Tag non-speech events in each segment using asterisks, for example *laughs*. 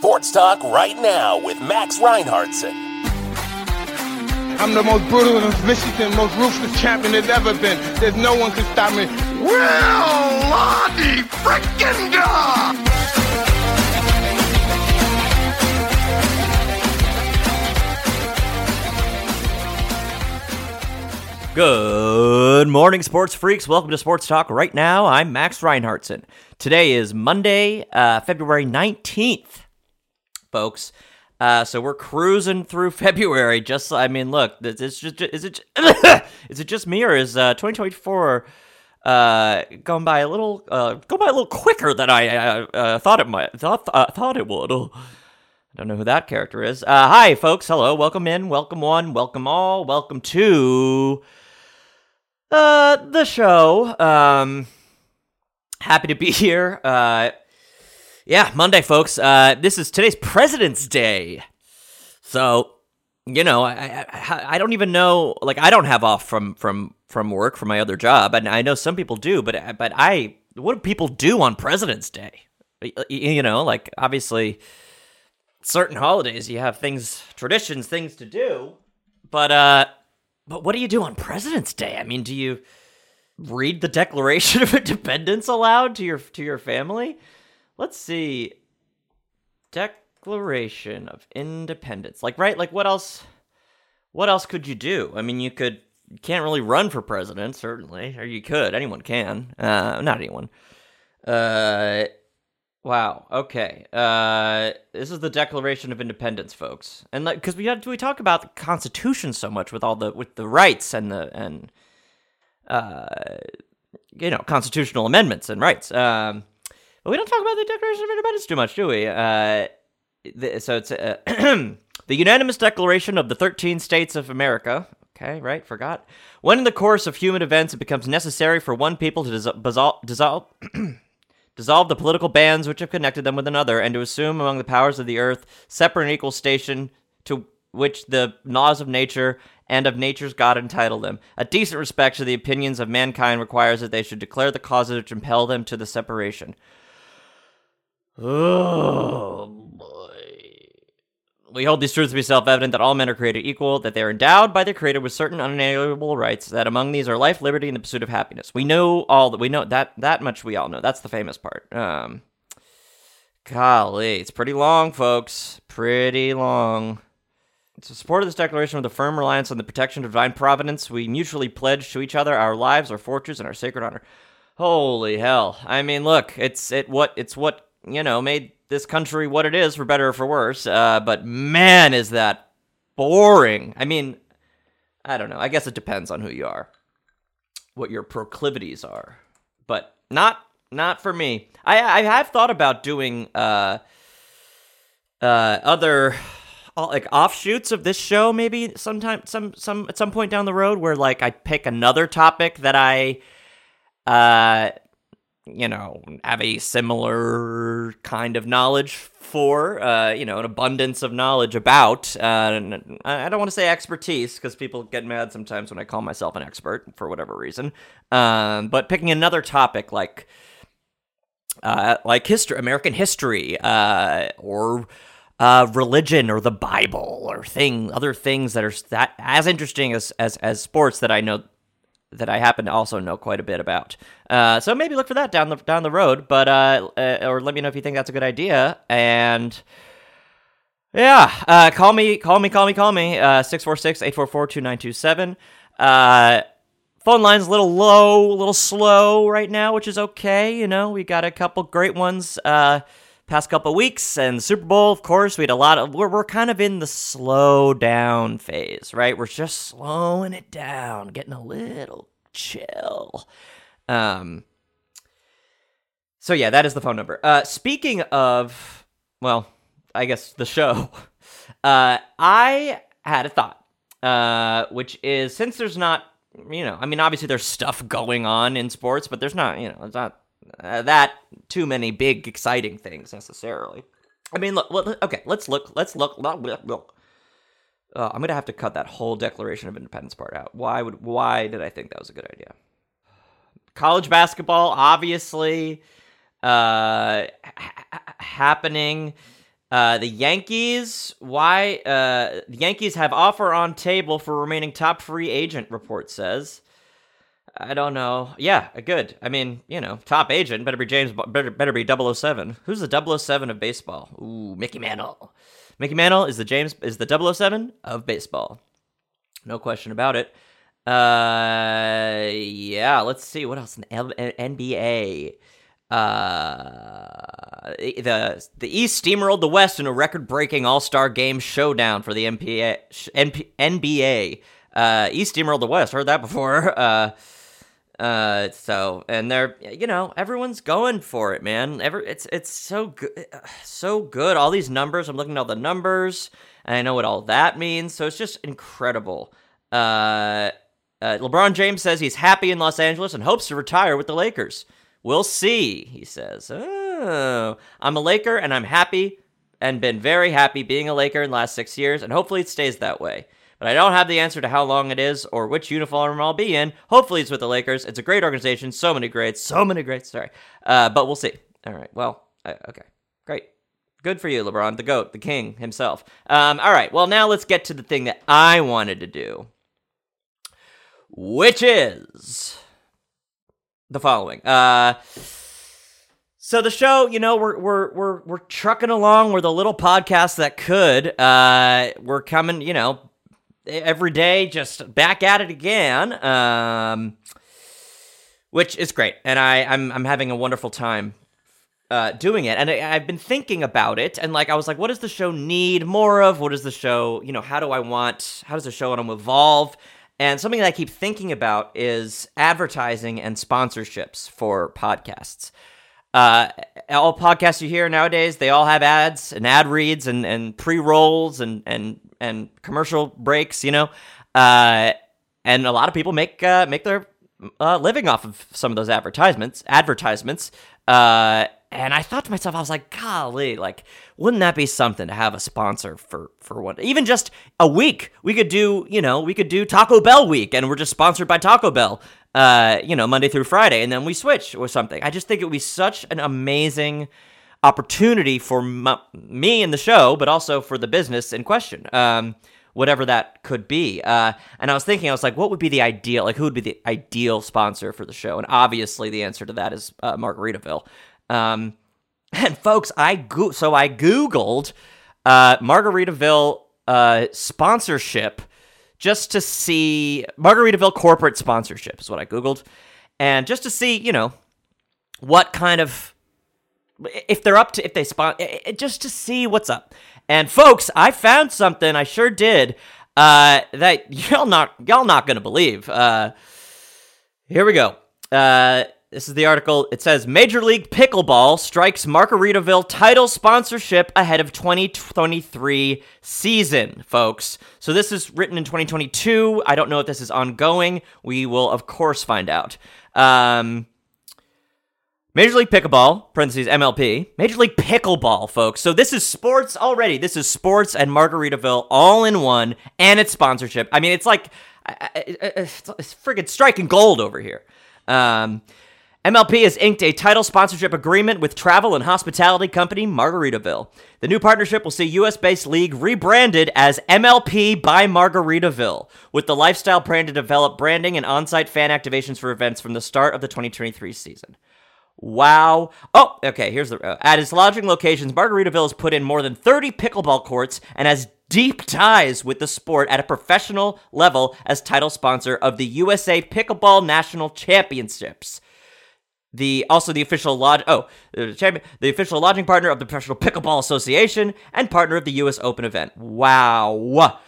Sports Talk right now with Max Reinhardtson. I'm the most brutal and vicious and most ruthless champion there's ever been. There's no one can stop me. Will Lottie frickin' God! Good morning, sports freaks. Welcome to Sports Talk right now. I'm Max Reinhardtson. Today is Monday, uh, February 19th, folks. Uh, so we're cruising through *laughs* February. Just, I mean, look, it's just, is it, *coughs* is it just me or is uh, 2024 uh, going by a little, uh, going by a little quicker than I uh, thought it might, thought, thought it would. Oh, I don't know who that character is. Hi, folks. Hello. Welcome in. Welcome one. Welcome all. Welcome to the show. Um, happy to be *laughs* here. Uh, yeah, Monday, folks. Uh, this is today's President's Day. So, you know, I, I, I don't even know. Like, I don't have off from from from work from my other job, and I know some people do. But but I, what do people do on President's Day? You know, like obviously, certain holidays you have things, traditions, things to do. But uh, but what do you do on President's Day? I mean, do you read the Declaration of Independence aloud to your to your family? Let's see. Declaration of Independence. Like right, like what else what else could you do? I mean, you could you can't really run for president, certainly, or you could. Anyone can. Uh not anyone. Uh Wow. Okay. Uh, this is the Declaration of Independence, folks, and like because we had, we talk about the Constitution so much with all the with the rights and the and uh, you know constitutional amendments and rights. Um, but we don't talk about the Declaration of Independence too much, do we? Uh, the, so it's uh, *clears throat* the unanimous declaration of the thirteen states of America. Okay, right? Forgot. When in the course of human events it becomes necessary for one people to dissolve. dissolve *clears throat* dissolve the political bands which have connected them with another, and to assume among the powers of the earth separate and equal station to which the laws of nature and of nature's God entitle them. A decent respect to the opinions of mankind requires that they should declare the causes which impel them to the separation. Oh boy. We hold these truths to be self evident that all men are created equal, that they are endowed by their Creator with certain unalienable rights, that among these are life, liberty, and the pursuit of happiness. We know all that we know that that much we all know. That's the famous part. Um Golly, it's pretty long, folks. Pretty long. To support of this declaration with a firm reliance on the protection of divine providence, we mutually pledge to each other our lives, our fortunes, and our sacred honor. Holy hell! I mean, look, it's it what it's what you know made this country what it is, for better or for worse. Uh, but man, is that boring. I mean, I don't know. I guess it depends on who you are, what your proclivities are, but not not for me. I I have thought about doing uh uh other like offshoots of this show maybe sometime some some at some point down the road where like I pick another topic that I uh you know, have a similar kind of knowledge for, uh, you know, an abundance of knowledge about. Uh, I don't want to say expertise because people get mad sometimes when I call myself an expert for whatever reason. Um, but picking another topic like, uh, like history, American history, uh, or uh, religion, or the Bible, or thing, other things that are that as interesting as as as sports that I know that I happen to also know quite a bit about. Uh, so maybe look for that down the down the road. But uh, uh, or let me know if you think that's a good idea. And yeah, uh, call me, call me, call me, call me. Uh, 646-844-2927. Uh, phone line's a little low, a little slow right now, which is okay. You know, we got a couple great ones. Past couple weeks and Super Bowl, of course, we had a lot of we're, we're kind of in the slow down phase, right? We're just slowing it down, getting a little chill. Um So yeah, that is the phone number. Uh speaking of well, I guess the show. *laughs* Uh I had a thought. Uh which is since there's not you know, I mean obviously there's stuff going on in sports, but there's not, you know, it's not uh, that too many big exciting things necessarily. I mean, look, okay, let's look, let's look, look, look. Uh, I'm gonna have to cut that whole Declaration of Independence part out. Why would, why did I think that was a good idea? College basketball, obviously, uh, ha- happening. Uh, the Yankees, why? Uh, the Yankees have offer on table for remaining top free agent. Report says. I don't know. Yeah, good. I mean, you know, top agent better be James. Better better be 007. Who's the 007 of baseball? Ooh, Mickey Mantle. Mickey Mantle is the James is the 007 of baseball. No question about it. Uh, yeah. Let's see what else in NBA. Uh, the the East steamrolled the West in a record-breaking All-Star Game showdown for the NP, NBA. Uh, East steamrolled the West. Heard that before. *laughs* Uh, uh, so and they're you know everyone's going for it, man. It's it's so good, so good. All these numbers. I'm looking at all the numbers, and I know what all that means. So it's just incredible. Uh, uh, LeBron James says he's happy in Los Angeles and hopes to retire with the Lakers. We'll see, he says. Oh, I'm a Laker and I'm happy and been very happy being a Laker in the last six years, and hopefully it stays that way. But I don't have the answer to how long it is or which uniform I'll be in. Hopefully it's with the Lakers. It's a great organization. So many greats. So many greats. Sorry. Uh, but we'll see. All right. Well, uh, okay. Great. Good for you, LeBron, the GOAT, the king himself. Um, all right. Well, now let's get to the thing that I wanted to do, which is the following. Uh, so the show, you know, we're we're we're we're trucking along. We're the little podcast that could. Uh, we're coming, you know, every day, just back at it again. Um, which is great, and I I'm I'm having a wonderful time. Uh, doing it, and I, I've been thinking about it, and like I was like, what does the show need more of? What does the show, you know, how do I want? How does the show want to evolve? And something that I keep thinking about is advertising and sponsorships for podcasts. Uh, all podcasts you hear nowadays, they all have ads and ad reads and, and pre rolls and, and, and commercial breaks, you know? Uh, and a lot of people make, uh, make their uh, living off of some of those advertisements, advertisements. Uh, and I thought to myself, I was like, golly, like, wouldn't that be something to have a sponsor for for one, even just a week? We could do, you know, we could do Taco Bell week, and we're just sponsored by Taco Bell, uh, you know, Monday through Friday, and then we switch or something. I just think it would be such an amazing opportunity for me and the show, but also for the business in question. Um, whatever that could be. Uh, and I was thinking, I was like, what would be the ideal? Like, who would be the ideal sponsor for the show? And obviously, the answer to that is uh, Margaritaville. Um, *laughs* and folks, I go- so I googled uh, Margaritaville uh, sponsorship just to see Margaritaville corporate sponsorship is what I googled, and just to see, you know, what kind of if they're up to if they spon just to see what's up. And folks, I found something. I sure did. Uh, that *laughs* y'all not y'all not gonna believe. Uh, here we go. Uh, this is the article. It says Major League Pickleball strikes Margaritaville title sponsorship ahead of 2023 season, folks. So this is written in 2022. I don't know if this is ongoing. We will, of course, find out. Um, Major League Pickleball, parentheses MLP. Major League Pickleball, folks. So this is sports already. This is sports and Margaritaville all in one, and it's sponsorship. I mean, it's like it's friggin' striking gold over here. Um, MLP has inked a title sponsorship agreement with travel and hospitality company Margaritaville. The new partnership will see US based league rebranded as MLP by Margaritaville, with the lifestyle brand to develop branding and on site fan activations for events from the start of the 2023 season. Wow. Oh, okay, here's the. Uh, at its lodging locations, Margaritaville has put in more than 30 pickleball courts and has deep ties with the sport at a professional level as title sponsor of the USA Pickleball National Championships the also the official lodge oh the champion the official lodging partner of the Professional Pickleball Association and partner of the U.S. Open event. Wow.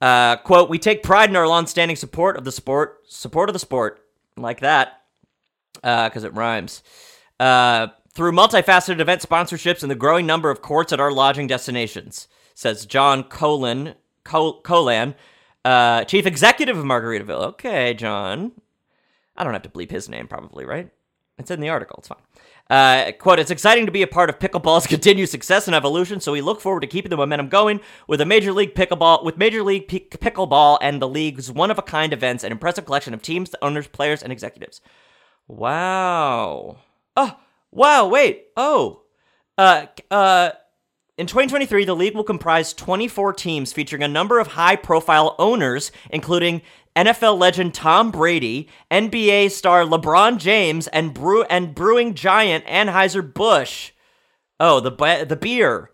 Uh, quote: We take pride in our long-standing support of the sport, support of the sport, like that, because uh, it rhymes. Uh, through multifaceted event sponsorships and the growing number of courts at our lodging destinations, says John Col- Cohlan, uh, chief executive of Margaritaville. Okay, John. I don't have to bleep his name, probably, right? It's in the article. It's fine. Uh, quote, it's exciting to be a part of pickleball's *laughs* continued success and evolution, so we look forward to keeping the momentum going with a Major League Pickleball, with Major League P- Pickleball and the league's one-of-a-kind events, an impressive collection of teams, owners, players, and executives. Wow. Oh, wow, wait. Oh. Uh, uh, In 2023, the league will comprise 24 teams featuring a number of high profile owners, including NFL legend Tom Brady, NBA star LeBron James, and, brew- and brewing giant Anheuser-Busch. Oh, the, be- the beer.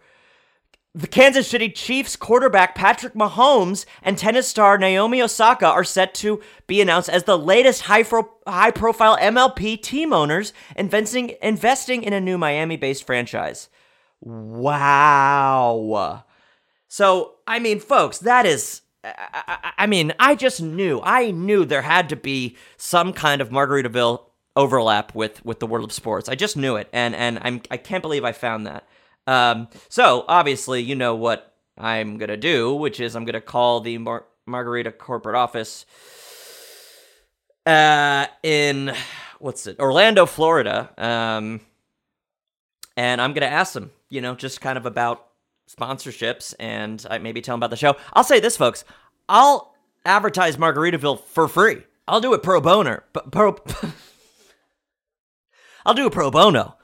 The Kansas City Chiefs quarterback Patrick Mahomes and tennis star Naomi Osaka are set to be announced as the latest high, fro- high profile MLP team owners investing, investing in a new Miami based franchise. Wow. So, I mean, folks, that is. I, I, I mean, I just knew. I knew there had to be some kind of Margaritaville overlap with with the world of sports. I just knew it, and and I'm I can't believe I found that. Um, so obviously, you know what I'm gonna do, which is I'm gonna call the Mar- Margarita corporate office uh, in what's it, Orlando, Florida. Um, and I'm gonna ask them, you know, just kind of about sponsorships and I maybe tell them about the show. I'll say this, folks. I'll advertise Margaritaville for free. I'll do it pro bono. Pro, *laughs* I'll do it pro bono.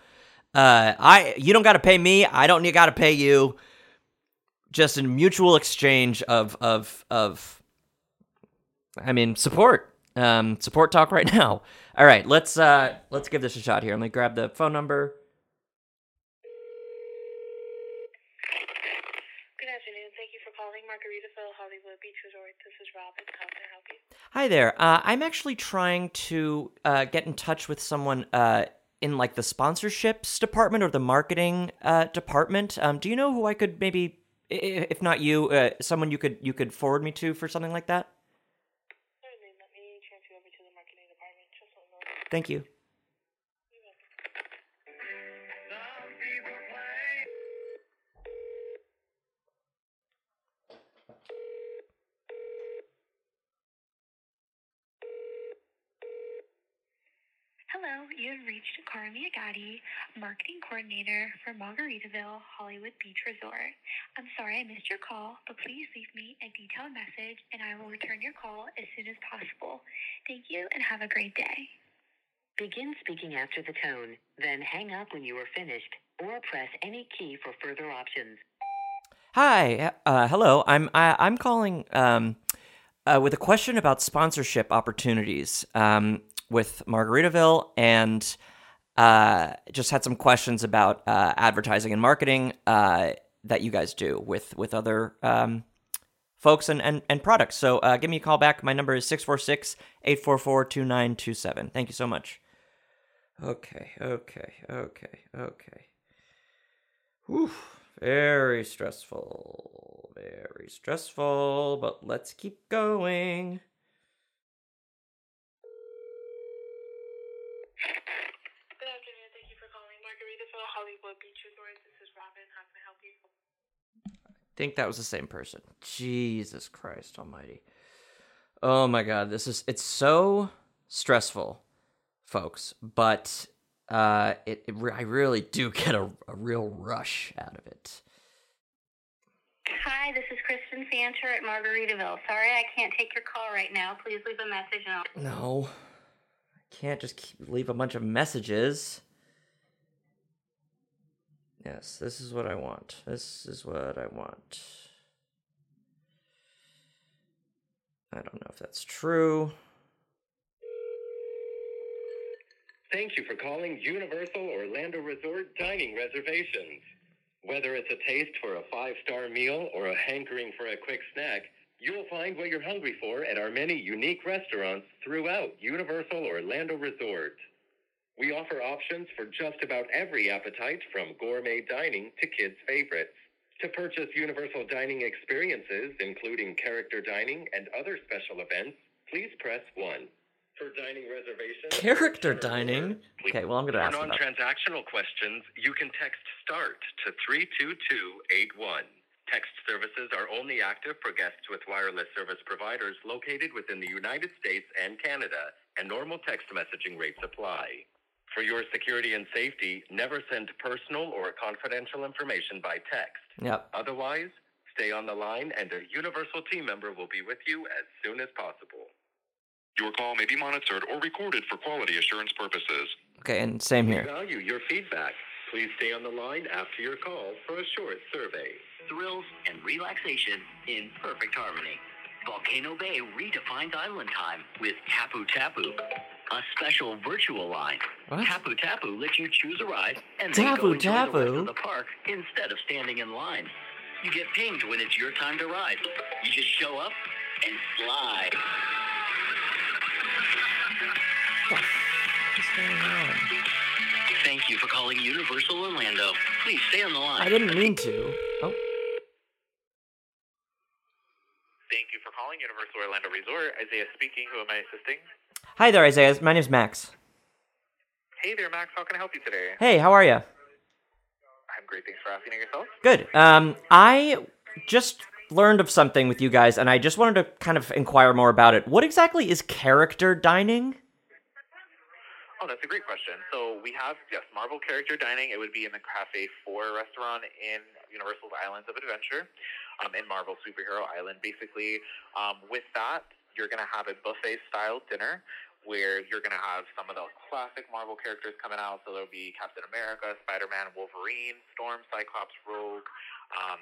Uh, I you don't got to pay me. I don't got to pay you. Just a mutual exchange of of of. I mean, support. Um, support talk right *laughs* now. All right, let's uh let's give this a shot here. Let me grab the phone number. Good afternoon. Thank you for calling Margaritaville Hollywood Beach Resort. This is Robin. How can I help you? Hi there. Uh, I'm actually trying to uh, get in touch with someone uh, in like the sponsorships department or the marketing uh, department. Um, do you know who I could maybe, if not you, uh, someone you could you could forward me to for something like that? Certainly. Let me transfer over to the marketing department. Just one moment. Thank you. Carmi Agati, marketing coordinator for Margaritaville Hollywood Beach Resort. I'm sorry I missed your call, but please leave me a detailed message and I will return your call as soon as possible. Thank you and have a great day. Begin speaking after the tone, then hang up when you are finished, or press any key for further options. Hi. Uh, hello. I'm I, I'm calling um, uh, with a question about sponsorship opportunities um, with Margaritaville, and uh, just had some questions about uh, advertising and marketing uh, that you guys do with with other um, folks and, and, and products. So uh, give me a call back. My number is 646 844 2927. Thank you so much. Okay, okay, okay, okay. Whew. Very stressful. Very stressful, but let's keep going. Good afternoon. Thank you for calling Margaritaville Hollywood Beach Resort. This is Robin. How can I help you? think that was the same person. Jesus Christ almighty. Oh my god, this is it's so stressful, folks, but uh it, it re- I really do get a, a real rush out of it. Hi, this is Kristen Fancher at Margaritaville. Sorry I can't take your call right now. Please leave a message and I'll. No. Can't just keep, leave a bunch of messages. Yes, this is what I want. This is what I want. I don't know if that's true. Thank you for calling Universal Orlando Resort Dining Reservations. Whether it's a taste for a five star meal or a hankering for a quick snack, you'll find what you're hungry for at our many unique restaurants throughout Universal Orlando Resort. We offer options for just about every appetite from gourmet dining to kids' favorites. To purchase Universal Dining experiences, including character dining and other special events, please press 1. For dining reservations, Character dining? Okay, well, I'm going to ask For about non-transactional questions, you can text START to 32281. Text services are only active for guests with wireless service providers located within the United States and Canada, and normal text messaging rates apply. For your security and safety, never send personal or confidential information by text. Yep. Otherwise, stay on the line and a Universal team member will be with you as soon as possible. Your call may be monitored or recorded for quality assurance purposes. Okay, and same here. We here. value your feedback. Please stay on the line after your call for a short survey. Thrills and relaxation in perfect harmony. Volcano Bay redefines island time with Tapu Tapu, a special virtual line. What? Tapu Tapu lets you choose a ride and then Tapu go enjoy the rest Tapu? of the park instead of standing in line. You get pinged when it's your time to ride. You just show up and slide. What's going on? Thank you for calling Universal Orlando. Please stay on the line. I didn't mean to. Oh, Thank you for calling Universal Orlando Resort. Isaiah speaking. Who am I assisting? hi there, Isaiah. My name's Max. Hey there, Max. How can I help you today? Hey, how are you? I'm great. Thanks for asking yourself. Good. Um, I just learned of something with you guys, and I just wanted to kind of inquire more about it. What exactly is character dining? Oh, that's a great question. So we have yes, Marvel character dining. It would be in the Cafe Four restaurant in Universal's Islands of Adventure, um, in Marvel Superhero Island. Basically, um, with that, you're gonna have a buffet style dinner where you're gonna have some of the classic Marvel characters coming out. So there'll be Captain America, Spider Man, Wolverine, Storm, Cyclops, Rogue, um,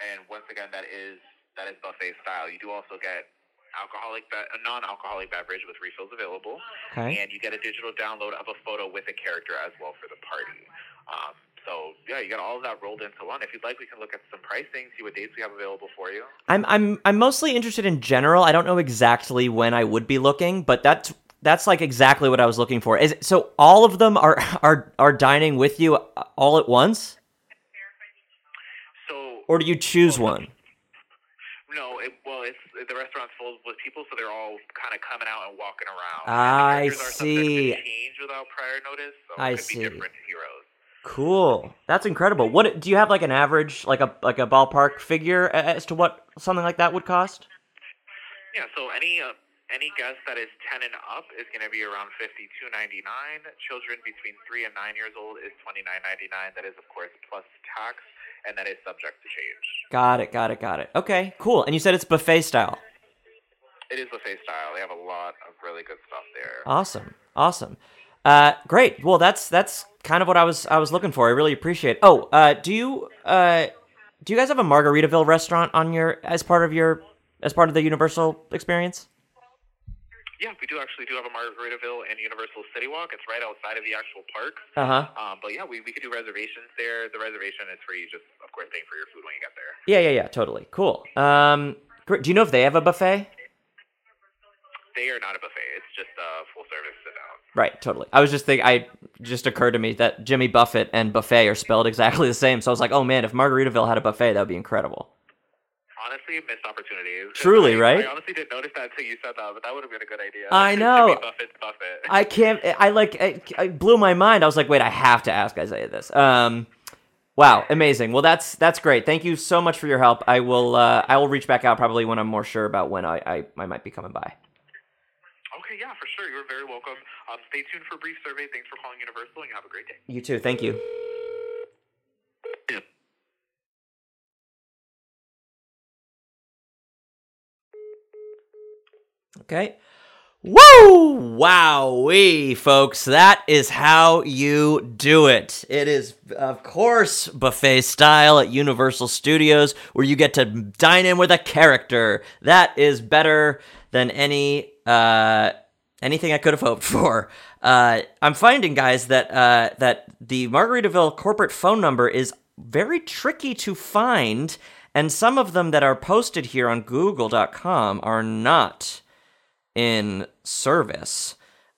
and once again, that is that is buffet style. You do also get alcoholic, be- a non-alcoholic beverage with refills available Okay. and you get a digital download of a photo with a character as well for the party. Um, so yeah, you got all of that rolled into one. If you'd like, we can look at some pricing, see what dates we have available for you. I'm I'm I'm mostly interested in general. I don't know exactly when I would be looking, but that's that's like exactly what I was looking for. Is so all of them are *laughs* are are dining with you uh, all at once, So or do you choose oh, one? no, it, well, it's the restaurant's full with people, so they're all kind of coming out and walking around. I And the characters are subject to see. Change without prior notice. So I see. Be different heroes. Cool. That's incredible. What do you have like an average like a like a ballpark figure as to what something like that would cost? Yeah, so any uh, any guest that is ten and up is going to be around fifty two ninety nine. Children between three and nine years old is twenty nine ninety nine. That is of course plus tax, and that is subject to change. Got it. Got it. Got it. Okay. Cool. And you said it's buffet style. It is buffet style. They have a lot of really good stuff there. Awesome. Awesome. Uh, great. Well, that's that's kind of what I was I was looking for. I really appreciate. It. Oh, uh, do you uh, do you guys have a Margaritaville restaurant on your as part of your as part of the Universal experience? Yeah, we do actually do have a Margaritaville and Universal City Walk. It's right outside of the actual park. Uh huh. Um, but yeah, we, we could do reservations there. The reservation is free, You just of course paying for your food when you get there. Yeah, yeah, yeah. Totally. Cool. Um. Do you know if they have a buffet? They are not a buffet. It's just a full service. Right. Totally. I was just thinking. I just occurred to me that Jimmy Buffett and buffet are spelled exactly the same. So I was like, oh man, if Margaritaville had a buffet, that would be incredible. Honestly, missed opportunity. 'Cause Truly, I, right? I honestly didn't notice that until you said that, but that would have been a good idea. I know. Jimmy Buffett's Buffett. I can't. I like. I, I blew my mind. I was like, wait, I have to ask Isaiah this. Um, wow, amazing. Well, that's that's great. Thank you so much for your help. I will. Uh, I will reach back out probably when I'm more sure about when I I, I might be coming by. Okay, yeah, for sure. You're very welcome. Um, stay tuned for a brief survey. Thanks for calling Universal, and you have a great day. You too. Thank you. Okay. Woo! Wowee, folks. That is how you do it. It is, of course, buffet style at Universal Studios, where you get to dine in with a character. That is better than any uh, anything I could have hoped for. Uh, I'm finding, guys, that uh, that the Margaritaville corporate phone number is very tricky to find, and some of them that are posted here on Google.com are not in service.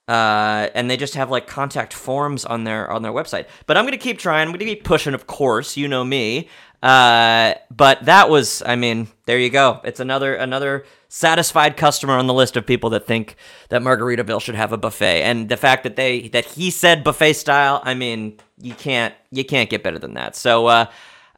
Uh, and they just have like contact forms on their on their website. But I'm gonna keep trying. I'm gonna keep pushing, of course. You know me. Uh, but that was, I mean, there you go. It's another another satisfied customer on the list of people that think that Margaritaville should have a buffet. And the fact that they that he said buffet style, I mean, you can't you can't get better than that. So uh, uh,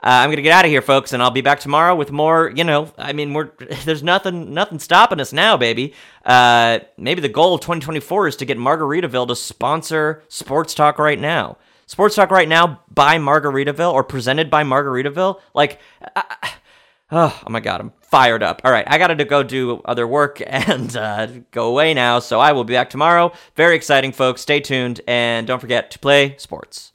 I'm gonna get out of here, folks, and I'll be back tomorrow with more. You know, I mean, we're *laughs* there's nothing nothing stopping us now, baby. Uh, maybe the goal of 2024 is to get Margaritaville to sponsor Sports Talk right now. Sports Talk right now by Margaritaville or presented by Margaritaville. Like, I, oh, oh my god, I'm fired up. All right, I gotta go do other work *laughs* and uh, go away now. So I will be back tomorrow. Very exciting, folks. Stay tuned and don't forget to play sports.